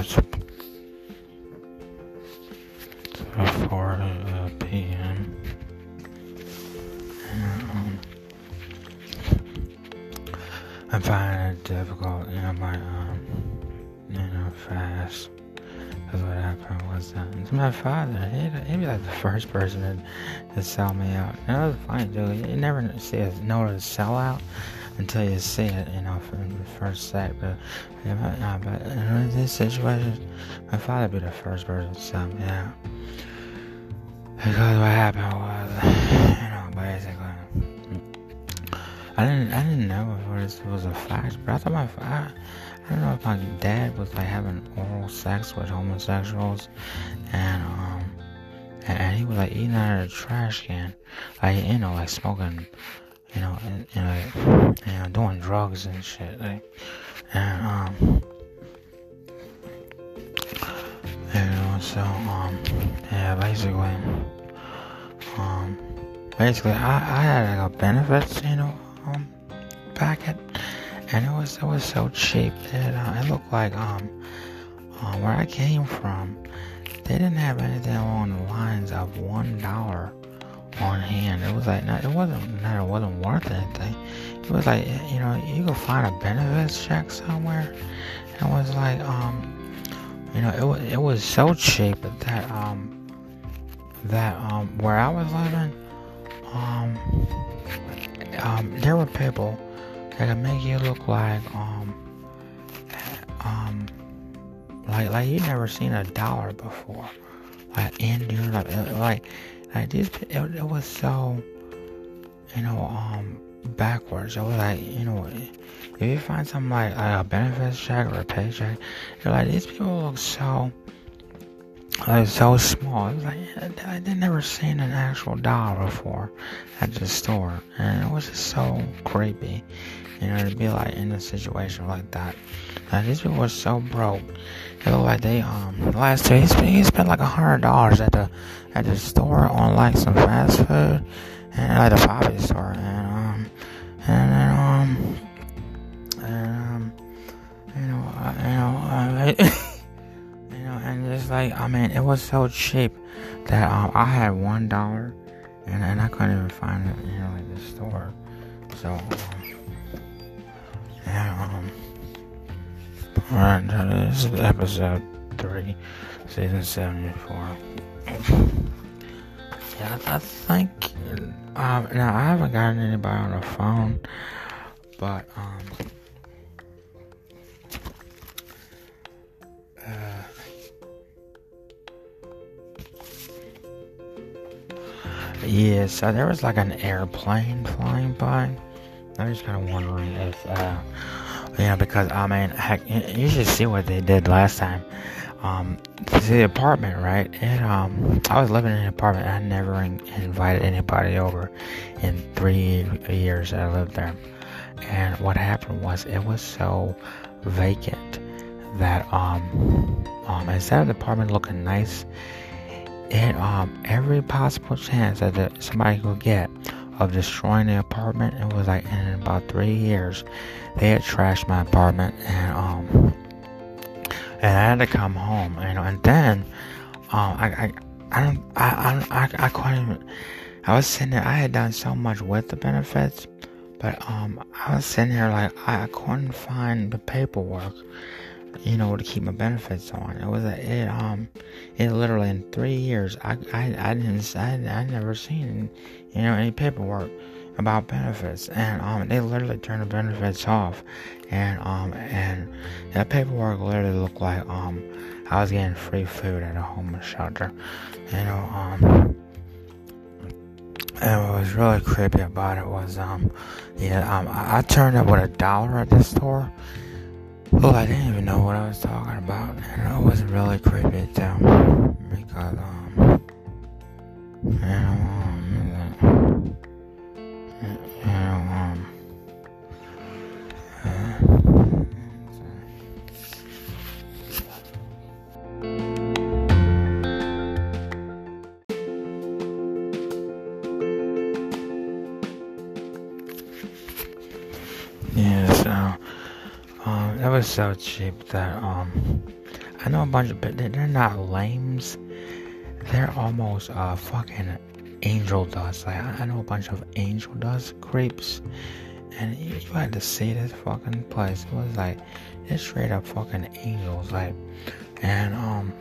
it's 4 uh, p.m. Um, I'm finding it difficult, you know, my, um, you know, fast. Because what happened was that my father, he'd, he'd be like the first person to, to sell me out. And it was funny, dude. You never see a notice sell out until you see it, you know, from the first sight. But, yeah, but in this situation, my father be the first person to sell me out. Because what happened was, you know, basically, I didn't, I didn't know if this was a fact, but I thought my father, I don't know if my dad was like having oral sex with homosexuals, and um, and he was like eating out of the trash can, like you know, like smoking you know, and, and you know, doing drugs and shit, like, and um, you know, so um, yeah, basically, um, basically, I, I had like a benefits, you know, um, packet, and it was it was so cheap that uh, it looked like um, uh, where I came from, they didn't have anything along the lines of one dollar on hand. It was like not, it wasn't not it wasn't worth anything. It was like you know you could find a benefits check somewhere. It was like um you know it was it was so cheap that um that um where I was living um um there were people that could make you look like um um like like you never seen a dollar before like in Europe like like this, it, it was so, you know, um, backwards. It was like, you know, if you find something like, like a benefits check or a paycheck, you're like, these people look so, like so small. It was like I, would never seen an actual dollar before at the store, and it was just so creepy, you know, to be like in a situation like that. Like these people were so broke. It looked like they um last two he spent, he spent like a hundred dollars at the at the store on like some fast food and like the poppy store and um and then um and um you know uh, you know uh, you know and just like I mean it was so cheap that um I had one dollar and and I couldn't even find it you know like the store so um, um this is episode three season seventy four. Yeah, I think. Um, now I haven't gotten anybody on the phone, but um. Uh, yeah, so there was like an airplane flying by. I'm just kind of wondering if, uh, you know, because I mean, heck, you should see what they did last time um, the apartment, right? And um, I was living in an apartment. I never in- invited anybody over in three years that I lived there. And what happened was it was so vacant that um, um, instead of the apartment looking nice, it um, every possible chance that the, somebody could get of destroying the apartment. It was like in about three years, they had trashed my apartment and um and I had to come home, you know. And then, um, I, I, I don't, I, I, I, I couldn't even. I was sitting there. I had done so much with the benefits, but um, I was sitting here like I, I couldn't find the paperwork, you know, to keep my benefits on. It was a, it um, it literally in three years, I, I, I didn't, I, I never seen, you know, any paperwork about benefits, and um, they literally turned the benefits off, and um, and that paperwork literally looked like um, I was getting free food at a homeless shelter, you know um. And what was really creepy about it was, um, yeah, um, I, I turned up with a dollar at the store. Well, I didn't even know what I was talking about, and I was really creepy was so cheap that um, I know a bunch of, but they're not lames. They're almost uh fucking angel dust. Like I know a bunch of angel dust creeps, and you, you had to see this fucking place. It was like it's straight up fucking angels. Like, and um,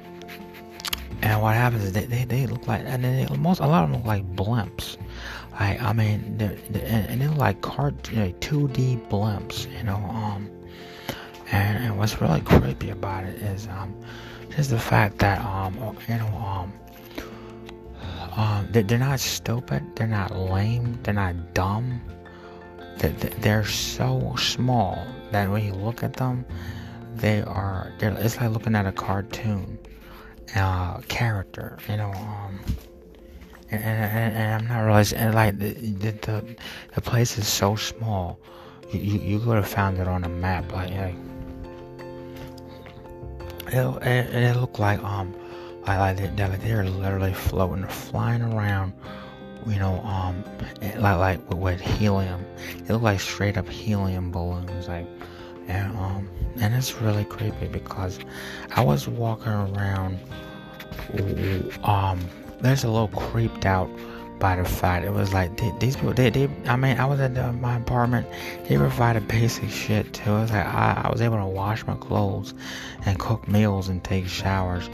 and what happens is they they, they look like and they most a lot of them look like blimps. Like I mean, they're, they're, and, they look like cart like 2D blimps. You know um. And, and what's really creepy about it is um, just the fact that um, you know um, um, they're not stupid. They're not lame. They're not dumb. They're so small that when you look at them, they are. They're, it's like looking at a cartoon uh, character. You know. Um, and, and, and I'm not realizing. And like the, the the place is so small. You you could have found it on a map. Like, like it, it, it looked like um like, like they, they're literally floating, flying around, you know, um, like like with, with helium. It looked like straight up helium balloons, like, and um, and it's really creepy because I was walking around, um, there's a little creeped out by the fact it was like they, these people they, they I mean I was at the, my apartment they provided basic shit too it was like I, I was able to wash my clothes and cook meals and take showers.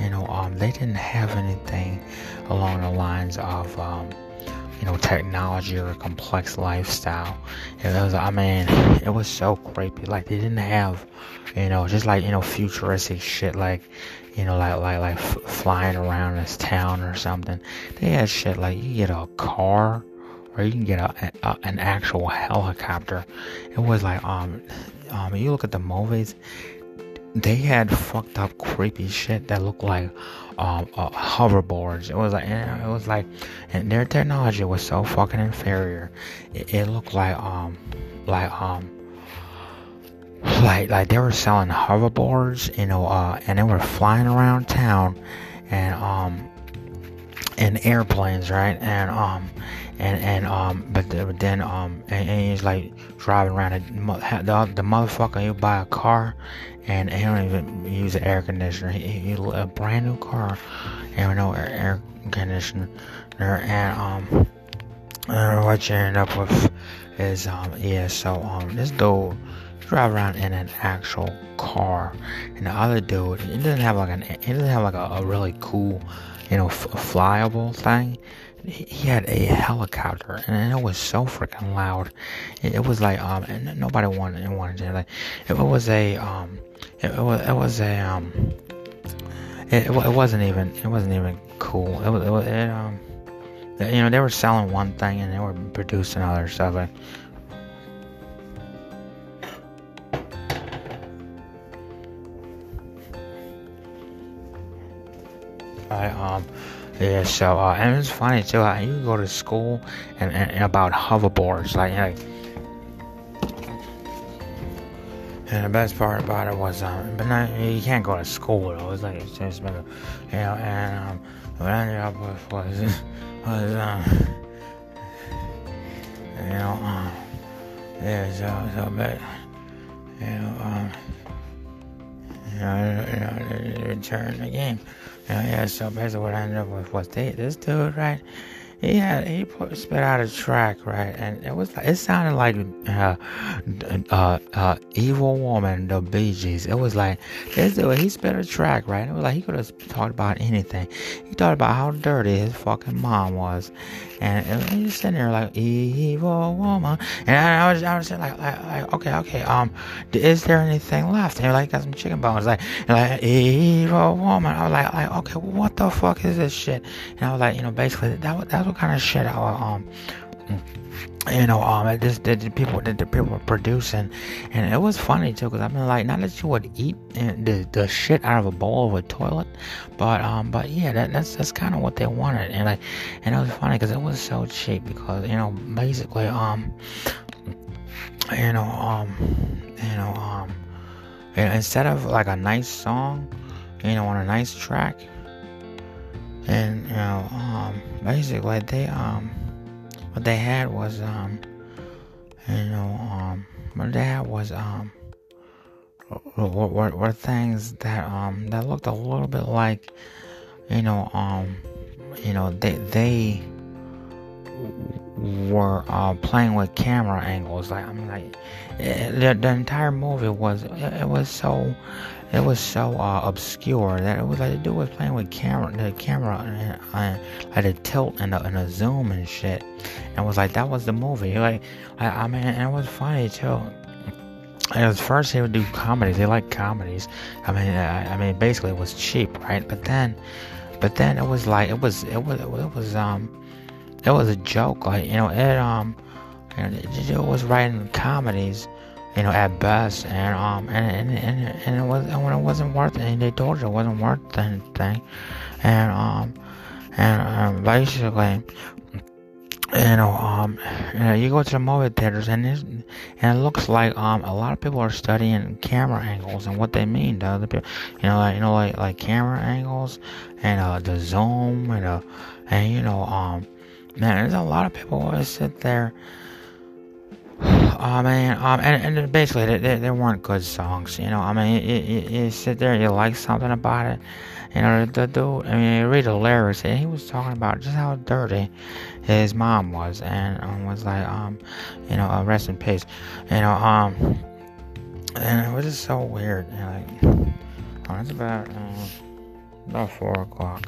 You know, um, they didn't have anything along the lines of, um, you know, technology or a complex lifestyle. It was, I mean, it was so creepy. Like they didn't have, you know, just like you know, futuristic shit, like, you know, like like like f- flying around this town or something. They had shit like you get a car or you can get a, a, an actual helicopter. It was like um um you look at the movies, they had fucked up creepy shit that looked like um, uh, hoverboards. It was like it was like, and their technology was so fucking inferior. It, it looked like um like um like like they were selling hoverboards, you know, uh, and they were flying around town, and um in airplanes, right? And um and and um, but, then um, and, and, he's like driving around. The, the motherfucker, he'll buy a car, and he don't even use an air conditioner. He, he a brand new car, and no air, air conditioner, and um, and what you end up with is um, yeah. So um, this dude drive around in an actual car, and the other dude, he doesn't have like an, he doesn't have like a, a really cool, you know, f- flyable thing he had a helicopter and it was so freaking loud. It, it, was like um and nobody wanted wanted to like it was a um it, it was it was a um it, it, wasn't even it wasn't even cool. It was it, was, it um you know they were selling one thing and they were producing other stuff like I um yeah, so uh, and it's funny too. Uh, you go to school and, and, and about hoverboards, like, like and the best part about it was, um, but not, you can't go to school though. It's like it's just been, you know, and um, what I ended up with was, was um, you know, um, yeah, so so but you know, um, you know, you know, they return the game. Yeah, yeah, so basically what I ended up with was they, this dude, right? He had he put, spit out a track, right? And it was it sounded like uh, uh, uh, evil woman, the Bee Gees. It was like this dude, he spit a track, right? It was like he could have talked about anything. He talked about how dirty his fucking mom was, and, and he was sitting there like evil woman. And I, was I was like, like, like okay okay um is there anything left? And like got some chicken bones, like like evil woman. I was like like okay what the fuck is this shit? And I was like you know basically that that's kind of shit out um you know, um, this the, people that the people were producing, and it was funny too, cause I mean, like, not that you would eat eh, the the shit out of a bowl of a toilet, but um, but yeah, that, that's that's kind of what they wanted, and like, and it was funny because it was so cheap because you know, basically, um, you know, um, you know, um, instead of like a nice song, you know, on a nice track, and you know, um, basically they um what they had was um you know um what they had was um were, were things that um that looked a little bit like you know um you know they they were uh, playing with camera angles. Like I'm like the, the entire movie was it, it was so it was so uh, obscure that it was like the dude was playing with camera, the camera, and, uh, like a tilt and a, and zoom and shit. And it was like that was the movie. Like, I, I mean, and it was funny too. Was first they would do comedies. they liked comedies. I mean, I, I mean, basically it was cheap, right? But then, but then it was like it was it was it was um it was a joke. Like you know it um it, it was writing comedies you know, at best, and um, and and and, and it was when it wasn't worth anything, they told you it wasn't worth anything, and um, and um, basically, you know, um, you, know, you go to the movie theaters and it, and it looks like um a lot of people are studying camera angles and what they mean to other people, you know, like you know, like like camera angles and uh the zoom and uh and you know um man, there's a lot of people who sit there Oh man, um, and, and basically they, they, weren't good songs, you know. I mean, you, you, you, sit there, you like something about it, you know. The, dude, I mean, you read the lyrics, and he was talking about just how dirty his mom was, and um, was like, um, you know, uh, rest in peace, you know, um, and it was just so weird. You know, like, oh, it's about uh, about four o'clock.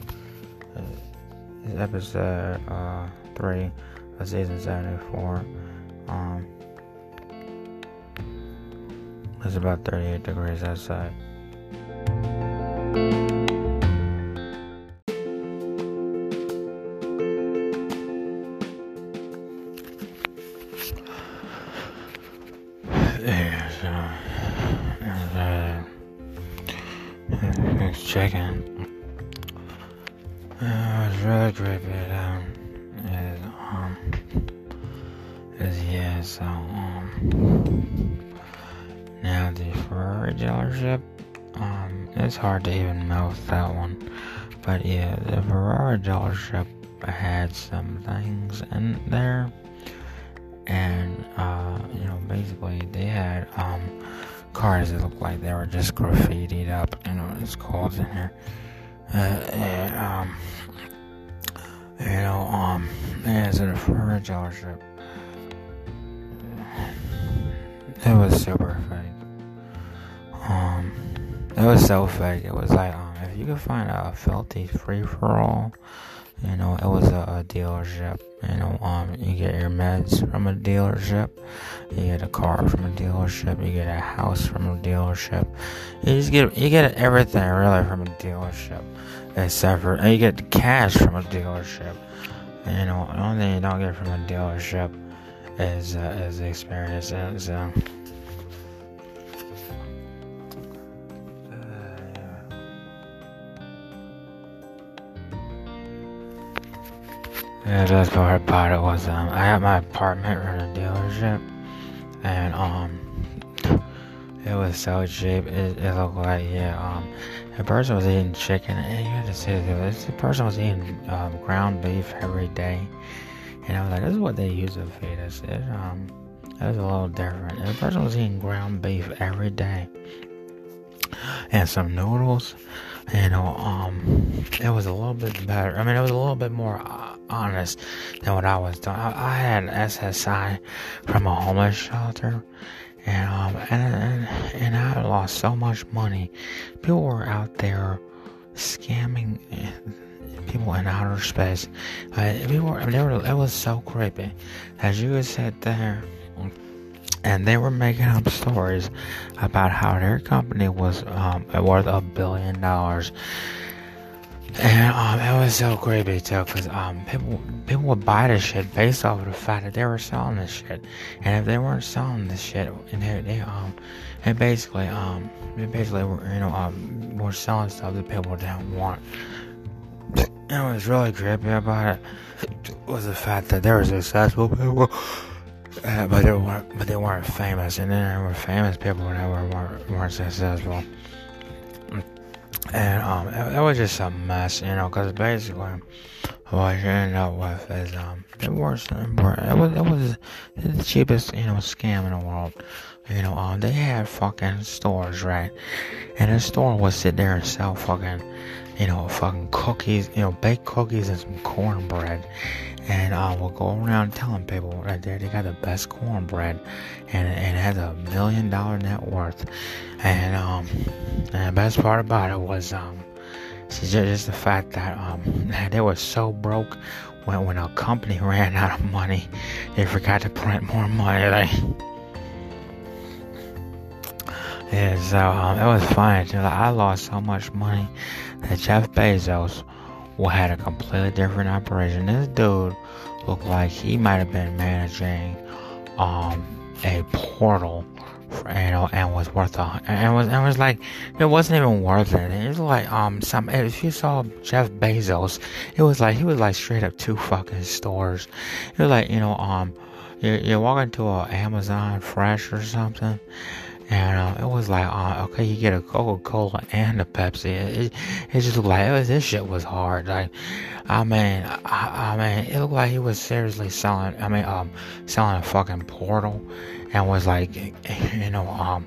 It's episode uh, three of season seventy four. Um, it's about 38 degrees outside. Yeah, so, and, uh, chicken. Uh, it really great, but, um, is, um, is, yeah, so, um, now the Ferrari dealership, um, it's hard to even mouth that one. But yeah, the Ferrari dealership had some things in there. And, uh, you know, basically they had, um, cars that looked like they were just graffitied up, you know, it's called in here. Uh, and, um, you know, um, it's a Ferrari dealership. It was super fake. Um, it was so fake. It was like, um, if you could find a filthy free for all, you know, it was a, a, dealership. You know, um, you get your meds from a dealership, you get a car from a dealership, you get a house from a dealership. You just get you get everything really from a dealership, except for you get cash from a dealership. You know, the only thing you don't get from a dealership is uh, is experience. Uh, Yeah, that's what I bought it was um I had my apartment in a dealership and um it was so cheap. It, it looked like yeah um a person was eating chicken and you had to say this the person was eating um, ground beef every day and I was like this is what they use to feed us. It um it was a little different. The person was eating ground beef every day and some noodles you know, um, it was a little bit better. I mean, it was a little bit more uh, honest than what I was doing. I, I had SSI from a homeless shelter, and um, and, and I lost so much money. People were out there scamming people in outer space. Uh, people were, they were, it was so creepy. As you sit there and they were making up stories about how their company was um, worth a billion dollars. And um, it was so creepy too, cause um, people people would buy this shit based off of the fact that they were selling this shit, and if they weren't selling this shit, and they, they um, they basically um, they basically were you know um, were selling stuff that people didn't want. And what was really creepy about it was the fact that there were successful people uh, but they weren't, but they weren't famous, and then there were famous people that were weren't, successful. And um, it, it, was just a mess, you know, because basically, what you end up with is um it was it was it was the cheapest you know scam in the world. You know um they had fucking stores right, and the store would sit there and sell fucking you know fucking cookies you know baked cookies and some cornbread, and uh, we'll go around telling people there they got the best cornbread, and, and it has a million dollar net worth, and um and the best part about it was um it's just the fact that um, they were so broke when when a company ran out of money, they forgot to print more money. Like, yeah, so um, it was funny. I lost so much money that Jeff Bezos had a completely different operation. This dude looked like he might have been managing um, a portal you know, and was worth a, and was, and was like, it wasn't even worth it. It was like, um, some, if you saw Jeff Bezos, it was like, he was like straight up two fucking stores. It was like, you know, um, you, you walk into a Amazon Fresh or something, and uh, it was like, uh, okay, you get a Coca Cola and a Pepsi. It, it, it just looked like was, this shit was hard. Like, I mean, I, I, mean, it looked like he was seriously selling. I mean, um, selling a fucking portal, and was like, you know, um,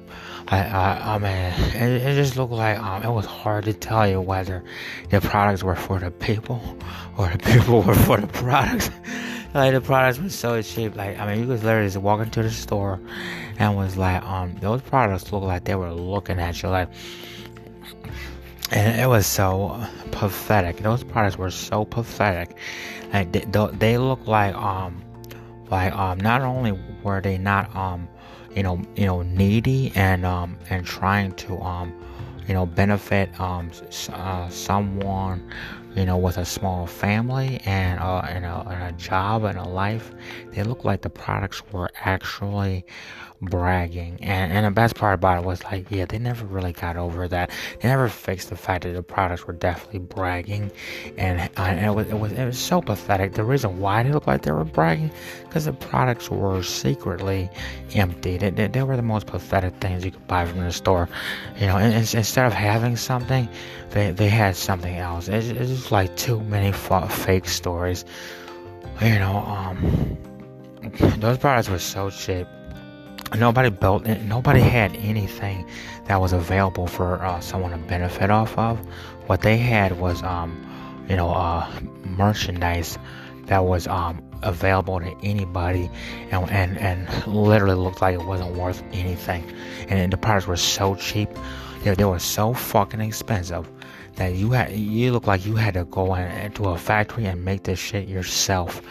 I, I, I mean, it, it just looked like um, it was hard to tell you whether the products were for the people or the people were for the products. Like the products were so cheap. Like, I mean, you could literally just walk into the store and was like, um, those products look like they were looking at you, like, and it was so pathetic. Those products were so pathetic. Like they, they look like um, like um, not only were they not um, you know, you know, needy and um, and trying to um, you know, benefit um, uh, someone you know, with a small family and, and, a, and a job and a life, they looked like the products were actually bragging. And, and the best part about it was like, yeah, they never really got over that. They never fixed the fact that the products were definitely bragging. And, uh, and it, was, it, was, it was so pathetic. The reason why they looked like they were bragging, because the products were secretly empty. They, they, they, were the most pathetic things you could buy from the store. You know, and, and instead of having something, they, they had something else. It's just like too many fake stories. You know, um, those products were so cheap. Nobody built it nobody had anything that was available for uh, someone to benefit off of. What they had was um you know uh merchandise that was um available to anybody and and, and literally looked like it wasn't worth anything. And the products were so cheap. They, they were so fucking expensive that you had you look like you had to go into a factory and make this shit yourself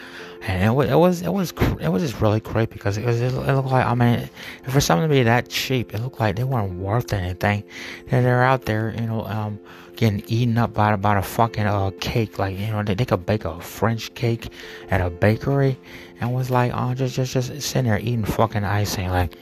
and it was it was it was just really great because it, was, it looked like I mean for something to be that cheap, it looked like they weren't worth anything. And they're out there, you know, um, getting eaten up by about a fucking uh, cake. Like you know, they, they could bake a French cake at a bakery, and was like, oh, just just just sitting there eating fucking icing, like.